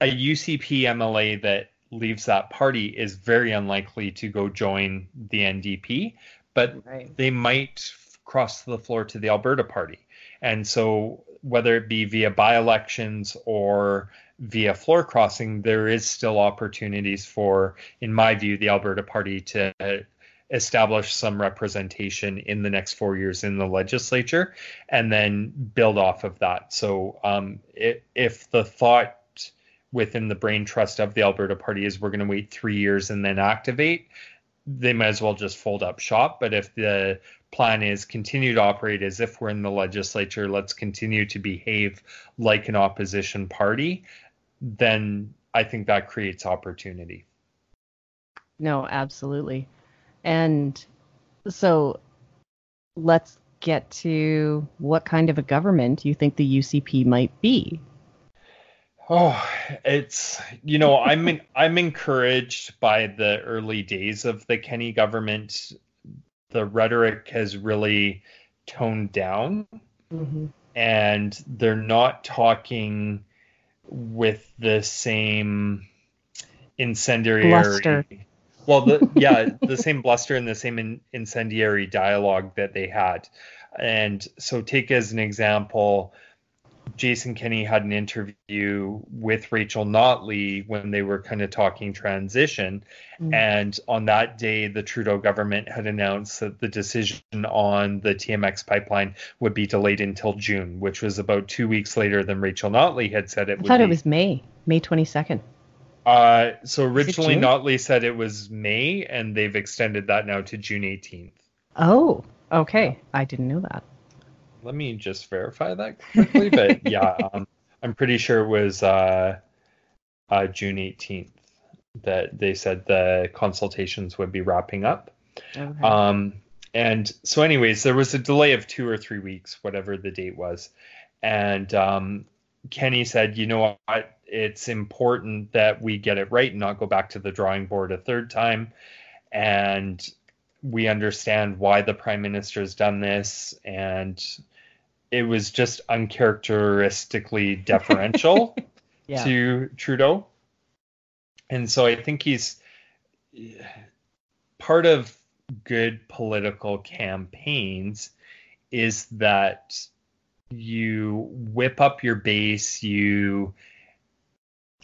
a UCP MLA that leaves that party is very unlikely to go join the NDP, but right. they might cross the floor to the Alberta party. And so, whether it be via by elections or via floor crossing, there is still opportunities for, in my view, the Alberta party to establish some representation in the next four years in the legislature and then build off of that. So, um, it, if the thought within the brain trust of the Alberta Party is we're going to wait three years and then activate, they might as well just fold up shop. But if the plan is continue to operate as if we're in the legislature, let's continue to behave like an opposition party, then I think that creates opportunity. No, absolutely. And so let's get to what kind of a government you think the UCP might be. Oh, it's you know I'm in, [laughs] I'm encouraged by the early days of the Kenney government. The rhetoric has really toned down, mm-hmm. and they're not talking with the same incendiary. Bluster. Well, the, [laughs] yeah, the same bluster and the same in, incendiary dialogue that they had. And so, take as an example Jason Kenney had an interview with Rachel Notley when they were kind of talking transition. Mm. And on that day, the Trudeau government had announced that the decision on the TMX pipeline would be delayed until June, which was about two weeks later than Rachel Notley had said it I thought be. it was May, May 22nd. Uh, so originally Notley said it was May, and they've extended that now to June 18th. Oh, okay. I didn't know that let me just verify that quickly. But [laughs] yeah, um, I'm pretty sure it was uh, uh, June 18th that they said the consultations would be wrapping up. Okay. Um, and so, anyways, there was a delay of two or three weeks, whatever the date was. And um, Kenney said, you know what? It's important that we get it right and not go back to the drawing board a third time. And we understand why the prime minister has done this. And it was just uncharacteristically [laughs] deferential [laughs] yeah. to Trudeau. And so I think he's part of good political campaigns is that you whip up your base, you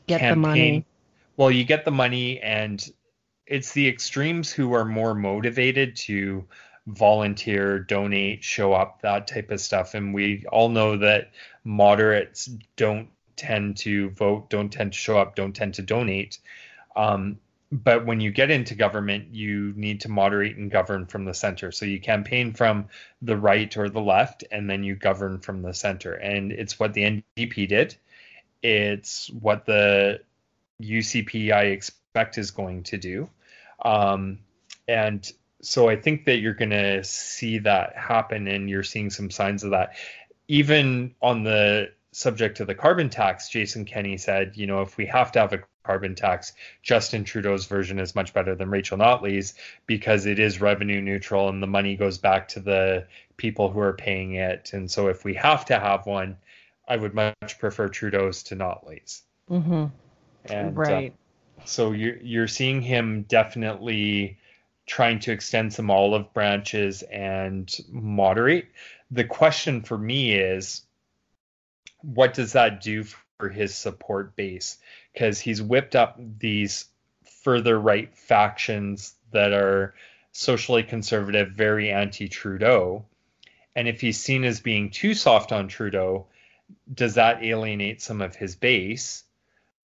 get campaign, the money. Well, you get the money, and it's the extremes who are more motivated to volunteer, donate, show up, that type of stuff. And we all know that moderates don't tend to vote, don't tend to show up, don't tend to donate. Um, but when you get into government, you need to moderate and govern from the center. So you campaign from the right or the left, and then you govern from the center. And it's what the NDP did. It's what the UCP I expect is going to do. Um, and so I think that you're going to see that happen, and you're seeing some signs of that. Even on the subject to the carbon tax, Jason Kenney said, you know, if we have to have a carbon tax. Justin Trudeau's version is much better than Rachel Notley's because it is revenue neutral and the money goes back to the people who are paying it. And so if we have to have one, I would much prefer Trudeau's to Notley's. Mm-hmm. And uh, right. Uh, so you're you're seeing him definitely trying to extend some olive branches and moderate. The question for me is, what does that do for his support base? because he's whipped up these further right factions that are socially conservative, very anti Trudeau. And if he's seen as being too soft on Trudeau, does that alienate some of his base?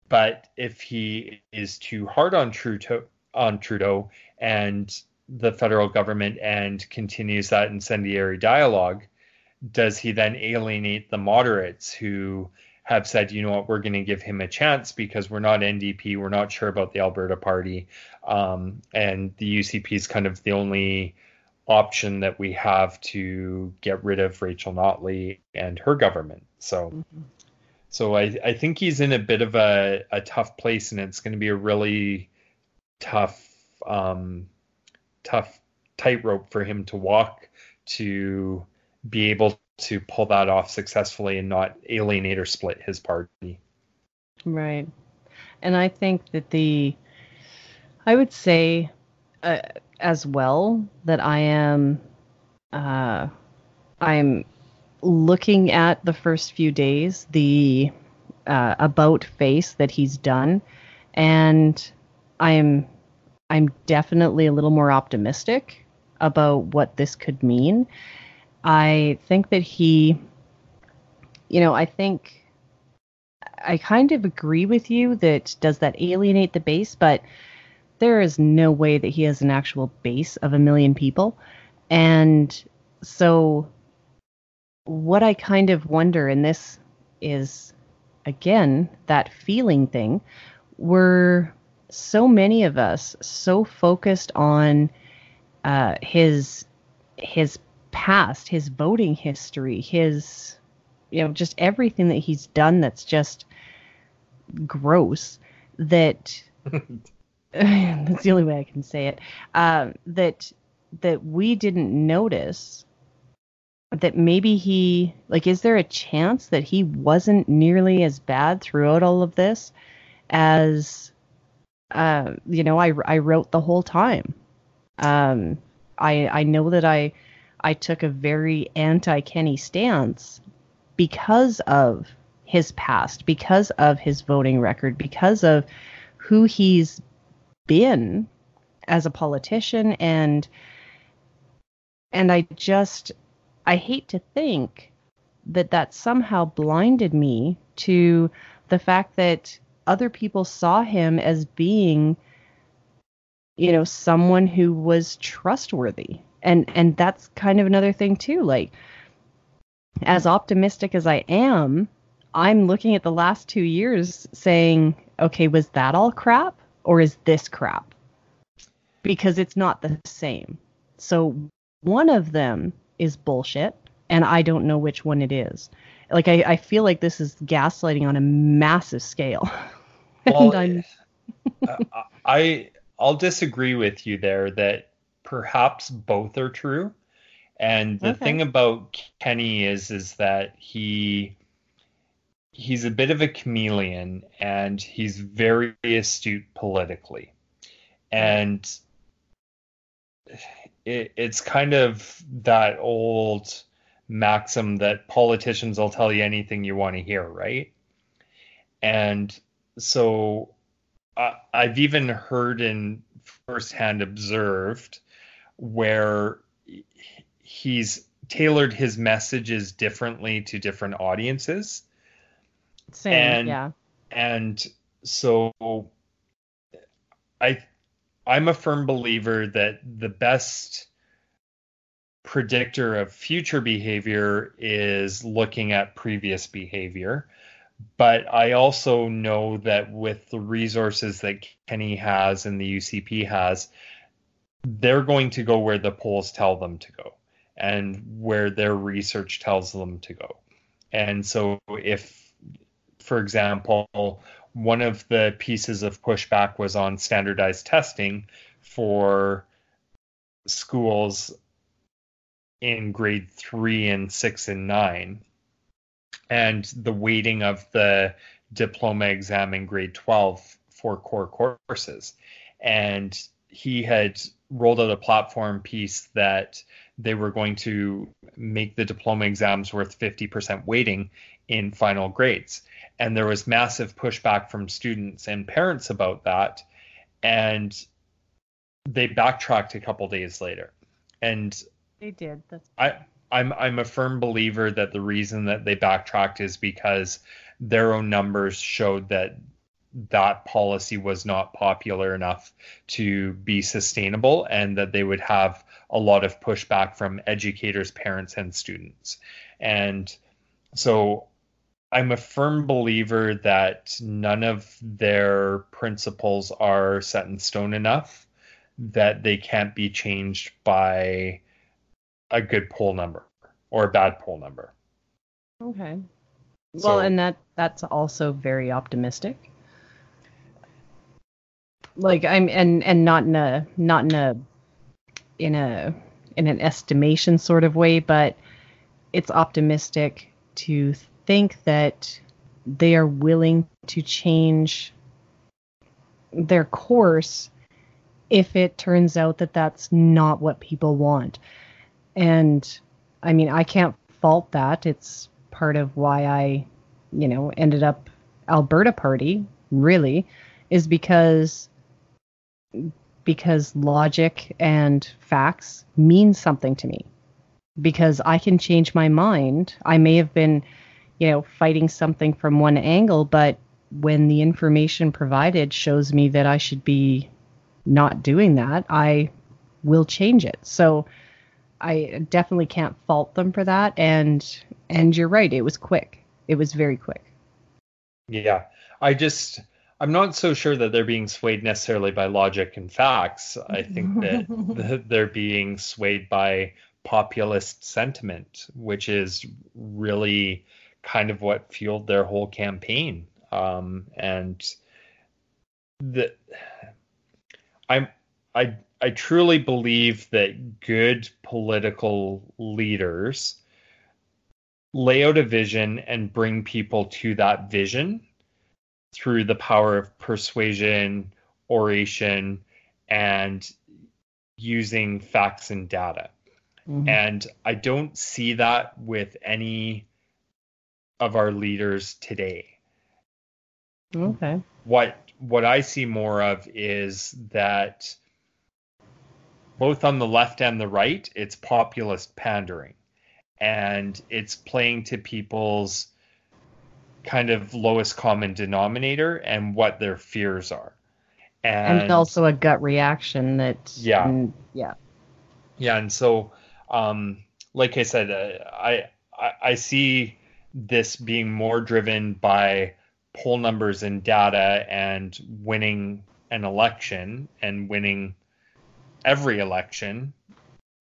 But if he is too hard on Trudeau, on Trudeau and the federal government and continues that incendiary dialogue, does he then alienate the moderates who have said, you know what, we're going to give him a chance because we're not NDP, we're not sure about the Alberta Party, um, and the UCP is kind of the only option that we have to get rid of Rachel Notley and her government. So, mm-hmm. so I, I think he's in a bit of a, a tough place, and it's going to be a really tough, um, tough tightrope for him to walk to be able to pull that off successfully and not alienate or split his party. Right. And I think that the, I would say uh, as well that I am, uh, I'm looking at the first few days, the uh, about face that he's done, and I'm, I'm definitely a little more optimistic about what this could mean I think that he, you know, I think I kind of agree with you that does that alienate the base, but there is no way that he has an actual base of a million people. And so what I kind of wonder, and this is again that feeling thing, were so many of us so focused on uh, his his past, his voting history, his you know just everything that he's done that's just gross that [laughs] that's the only way I can say it. Uh, that that we didn't notice that maybe he like is there a chance that he wasn't nearly as bad throughout all of this as uh, you know I, I wrote the whole time? Um, I I know that I I took a very anti Kenney stance because of his past, because of his voting record, because of who he's been as a politician. And and I just I hate to think that that somehow blinded me to the fact that other people saw him as being you know someone who was trustworthy and and that's kind of another thing too like as optimistic as i am i'm looking at the last two years saying okay was that all crap or is this crap? Because it's not the same. So one of them is bullshit and i don't know which one it is. Like i, I feel like this is gaslighting on a massive scale. [laughs] Well, [laughs] i i'll disagree with you there that perhaps both are true. And the okay. thing about Kenney is is that he he's a bit of a chameleon and he's very astute politically. And it, it's kind of that old maxim that politicians will tell you anything you want to hear, right? And so uh, I've even heard and firsthand observed where he's tailored his messages differently to different audiences. Same, and, yeah. And so I I'm a firm believer that the best predictor of future behavior is looking at previous behavior. But I also know that with the resources that Kenney has and the UCP has, they're going to go where the polls tell them to go and where their research tells them to go. And so, if, for example, one of the pieces of pushback was on standardized testing for schools in grade three and six and nine, and the weighting of the diploma exam in grade 12 for core courses. And he had rolled out a platform piece that they were going to make the diploma exams worth 50% weighting in final grades. And there was massive pushback from students and parents about that. And they backtracked a couple days later. And they did. That's I I'm I'm a firm believer that the reason that they backtracked is because their own numbers showed that that policy was not popular enough to be sustainable and that they would have a lot of pushback from educators, parents, and students. And so I'm a firm believer that none of their principles are set in stone enough that they can't be changed by a good poll number or a bad poll number. Okay. So, well, and that that's also very optimistic. Like I'm and and not in a not in a in a in an estimation sort of way, but it's optimistic to think that they are willing to change their course if it turns out that that's not what people want. And I mean, I can't fault that. It's part of why I, you know, ended up Alberta Party, really, is because because logic and facts mean something to me. Because I can change my mind. I may have been, you know, fighting something from one angle, but when the information provided shows me that I should be not doing that, I will change it. So I definitely can't fault them for that. And and you're right, it was quick. It was very quick. Yeah, I just I'm not so sure that they're being swayed necessarily by logic and facts. I think that [laughs] they're being swayed by populist sentiment, which is really kind of what fueled their whole campaign. Um, and the I'm I I truly believe that good political leaders lay out a vision and bring people to that vision through the power of persuasion, oration, and using facts and data. Mm-hmm. And I don't see that with any of our leaders today. Okay. What what I see more of is that both on the left and the right, it's populist pandering. And it's playing to people's kind of lowest common denominator and what their fears are. And, and also a gut reaction that yeah mm, yeah yeah and so um like I said uh, I, I I see this being more driven by poll numbers and data and winning an election and winning every election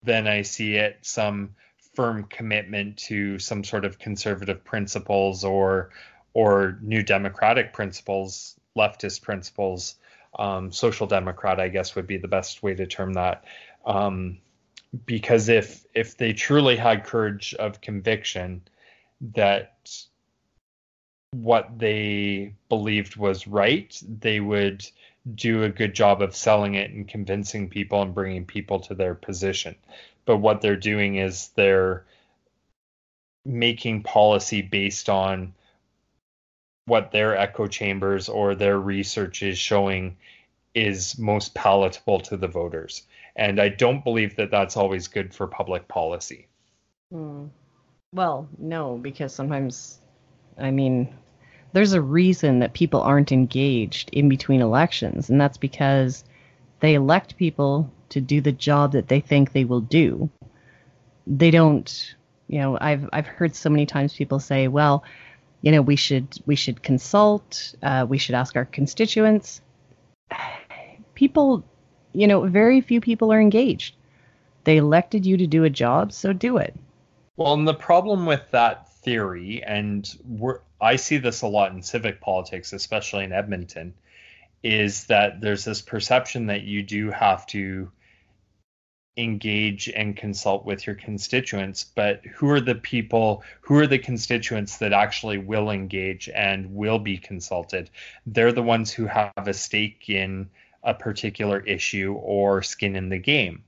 than I see it some firm commitment to some sort of conservative principles or or new democratic principles, leftist principles, um, social democrat, I guess would be the best way to term that. Um, because if if they truly had courage of conviction that what they believed was right, they would do a good job of selling it and convincing people and bringing people to their position. But what they're doing is they're making policy based on what their echo chambers or their research is showing is most palatable to the voters. And I don't believe that that's always good for public policy. Hmm. Well, no, because sometimes, I mean, there's a reason that people aren't engaged in between elections, and that's because They elect people to do the job that they think they will do. They don't, you know, I've I've heard so many times people say, well, you know, we should we should consult, uh, we should ask our constituents. People, you know, very few people are engaged. They elected you to do a job, so do it. Well, and the problem with that theory, and I see this a lot in civic politics, especially in Edmonton, is that there's this perception that you do have to engage and consult with your constituents, but who are the people, who are the constituents that actually will engage and will be consulted? They're the ones who have a stake in a particular issue or skin in the game.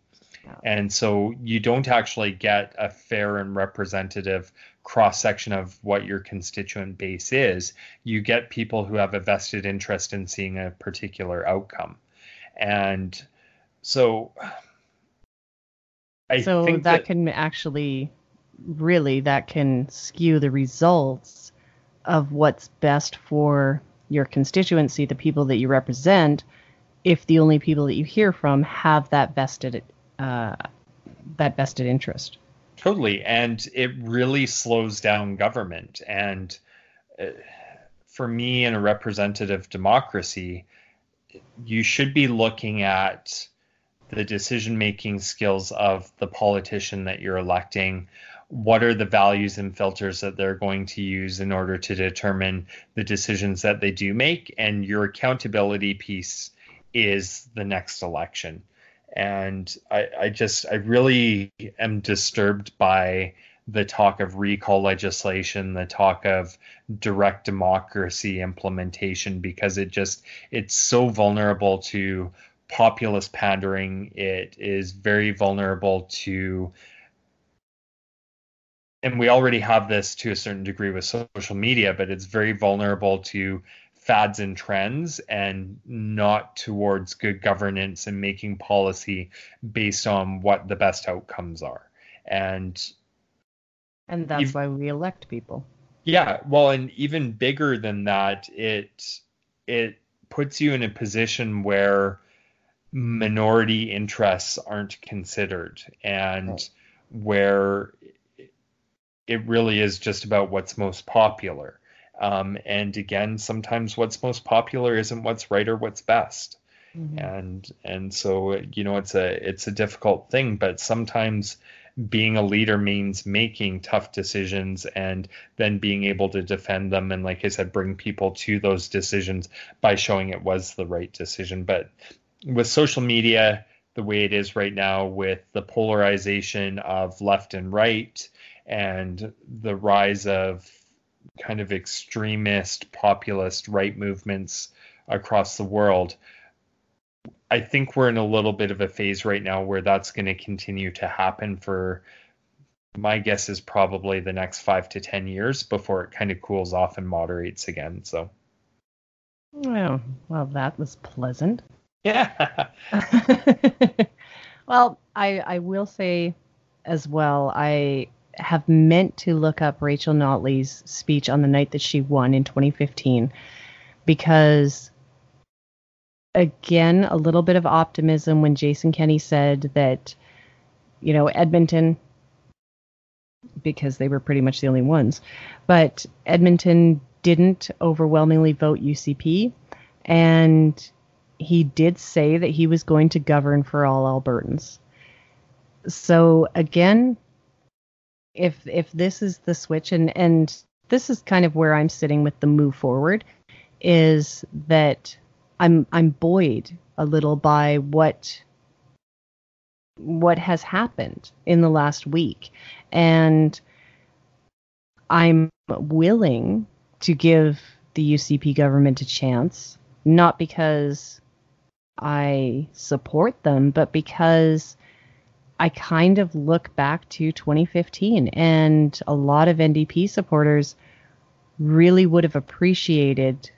And so you don't actually get a fair and representative cross section of what your constituent base is. You get people who have a vested interest in seeing a particular outcome. And so I so that, that can actually really that can skew the results of what's best for your constituency, the people that you represent, if the only people that you hear from have that vested uh, that vested interest. Totally, and it really slows down government. And uh, for me, in a representative democracy, you should be looking at the decision making skills of the politician that you're electing. What are the values and filters that they're going to use in order to determine the decisions that they do make? And your accountability piece is the next election and I, I just I really am disturbed by the talk of recall legislation, the talk of direct democracy implementation, because it just it's so vulnerable to populist pandering. It is very vulnerable to and we already have this to a certain degree with social media, but it's very vulnerable to fads and trends and not towards good governance and making policy based on what the best outcomes are. And and that's why we elect people. Yeah, well, and even bigger than that, it it puts you in a position where minority interests aren't considered and right. where it really is just about what's most popular. Um, and again, sometimes what's most popular isn't what's right or what's best. Mm-hmm. And and so you know it's a it's a difficult thing, but sometimes being a leader means making tough decisions and then being able to defend them and like I said bring people to those decisions by showing it was the right decision. But with social media the way it is right now with the polarization of left and right and the rise of kind of extremist populist right movements across the world. I think we're in a little bit of a phase right now where that's going to continue to happen for my guess is probably the next five to 10 years before it kind of cools off and moderates again. So, well, well, that was pleasant. Yeah. [laughs] well, I, I will say as well, I have meant to look up Rachel Notley's speech on the night that she won in 2015 because again a little bit of optimism when Jason Kenney said that you know Edmonton because they were pretty much the only ones but Edmonton didn't overwhelmingly vote UCP and he did say that he was going to govern for all Albertans. So again if if this is the switch and and this is kind of where I'm sitting with the move forward is that I'm I'm buoyed a little by what what has happened in the last week. And I'm willing to give the UCP government a chance not because I support them but because I kind of look back to 2015, and a lot of NDP supporters really would have appreciated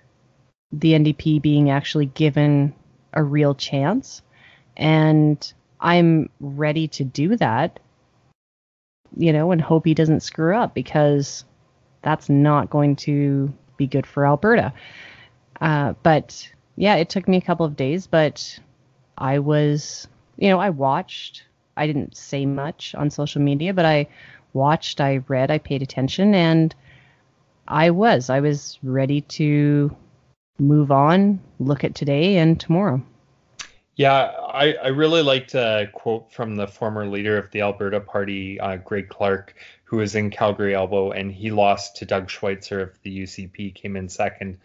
the NDP being actually given a real chance. And I'm ready to do that, you know, and hope he doesn't screw up because that's not going to be good for Alberta. Uh, but yeah, it took me a couple of days, but I was, you know, I watched. I didn't say much on social media, but I watched, I read, I paid attention, and I was. I was ready to move on, look at today and tomorrow. Yeah, I, I really liked a quote from the former leader of the Alberta Party, uh, Greg Clark, who was in Calgary Elbow, and he lost to Doug Schweitzer of the UCP, came in second.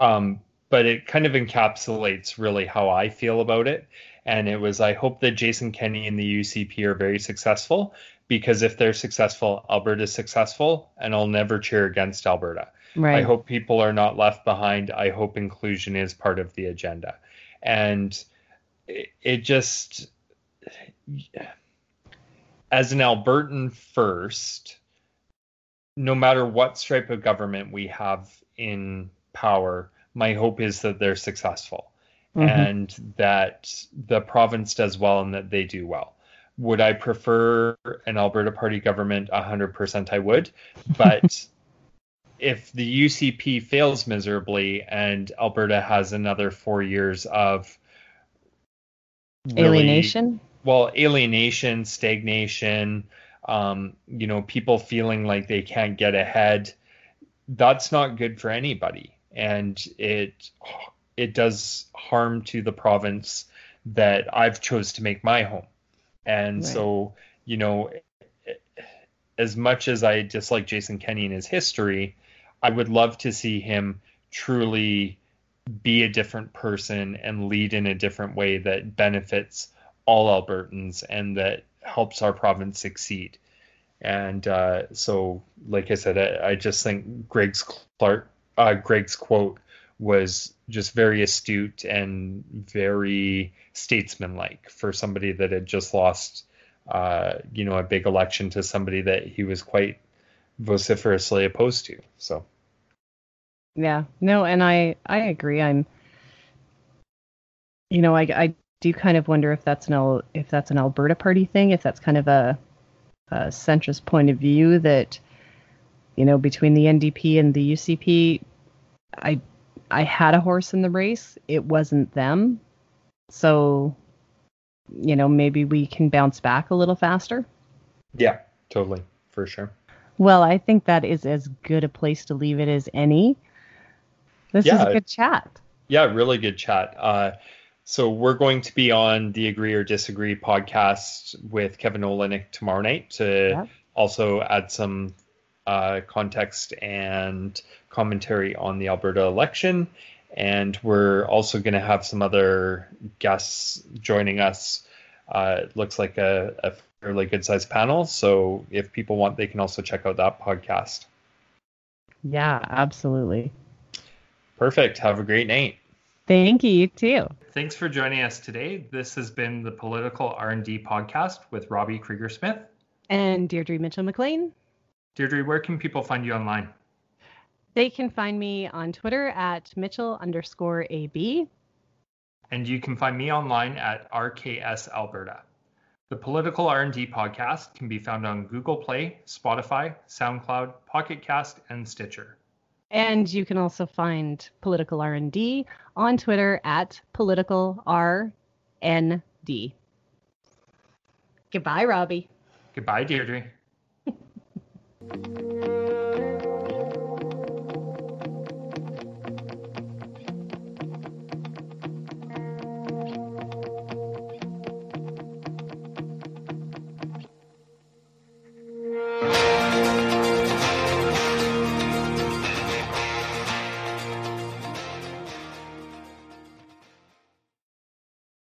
Um, but it kind of encapsulates really how I feel about it. And it was, I hope that Jason Kenney and the UCP are very successful because if they're successful, Alberta's successful, and I'll never cheer against Alberta. Right. I hope people are not left behind. I hope inclusion is part of the agenda. And it, it just, as an Albertan first, no matter what stripe of government we have in power, my hope is that they're successful mm-hmm. and that the province does well and that they do well. Would I prefer an Alberta Party government? 100% I would. But [laughs] if the UCP fails miserably and Alberta has another four years of really, alienation, well, alienation, stagnation, um, you know, people feeling like they can't get ahead, that's not good for anybody, and it it does harm to the province that I've chose to make my home, and right. so you know, as much as I dislike Jason Kenney and his history, I would love to see him truly be a different person and lead in a different way that benefits all Albertans and that helps our province succeed. And uh, so, like I said, I, I just think Greg's Clark, uh, Greg's quote was just very astute and very statesmanlike for somebody that had just lost, uh, you know, a big election to somebody that he was quite vociferously opposed to. So. Yeah, no, and I I agree. I'm, you know, I I do kind of wonder if that's an if that's an Alberta Party thing, if that's kind of a, a centrist point of view that, you know, between the NDP and the UCP, I I had a horse in the race. It wasn't them, so, you know, maybe we can bounce back a little faster. Yeah, totally, for sure. Well, I think that is as good a place to leave it as any. This yeah, is a good chat. Yeah, really good chat. Uh, so we're going to be on the Agree or Disagree podcast with Kevin Olenick tomorrow night to yeah. also add some uh, context and commentary on the Alberta election. And we're also going to have some other guests joining us. Uh, it looks like a, a fairly good sized panel. So if people want, they can also check out that podcast. Yeah, absolutely. Perfect. Have a great night. Thank you. You too. Thanks for joining us today. This has been the Political R&D podcast with Robbie Krieger Smith and Deirdre Mitchell McLean. Deirdre, where can people find you online? They can find me on Twitter at Mitchell underscore AB. And you can find me online at RKS Alberta. The Political R&D podcast can be found on Google Play, Spotify, SoundCloud, Pocket Cast, and Stitcher. And you can also find Political R&D on Twitter at Political RND. Goodbye, Robbie. Goodbye, Deirdre. Thank you.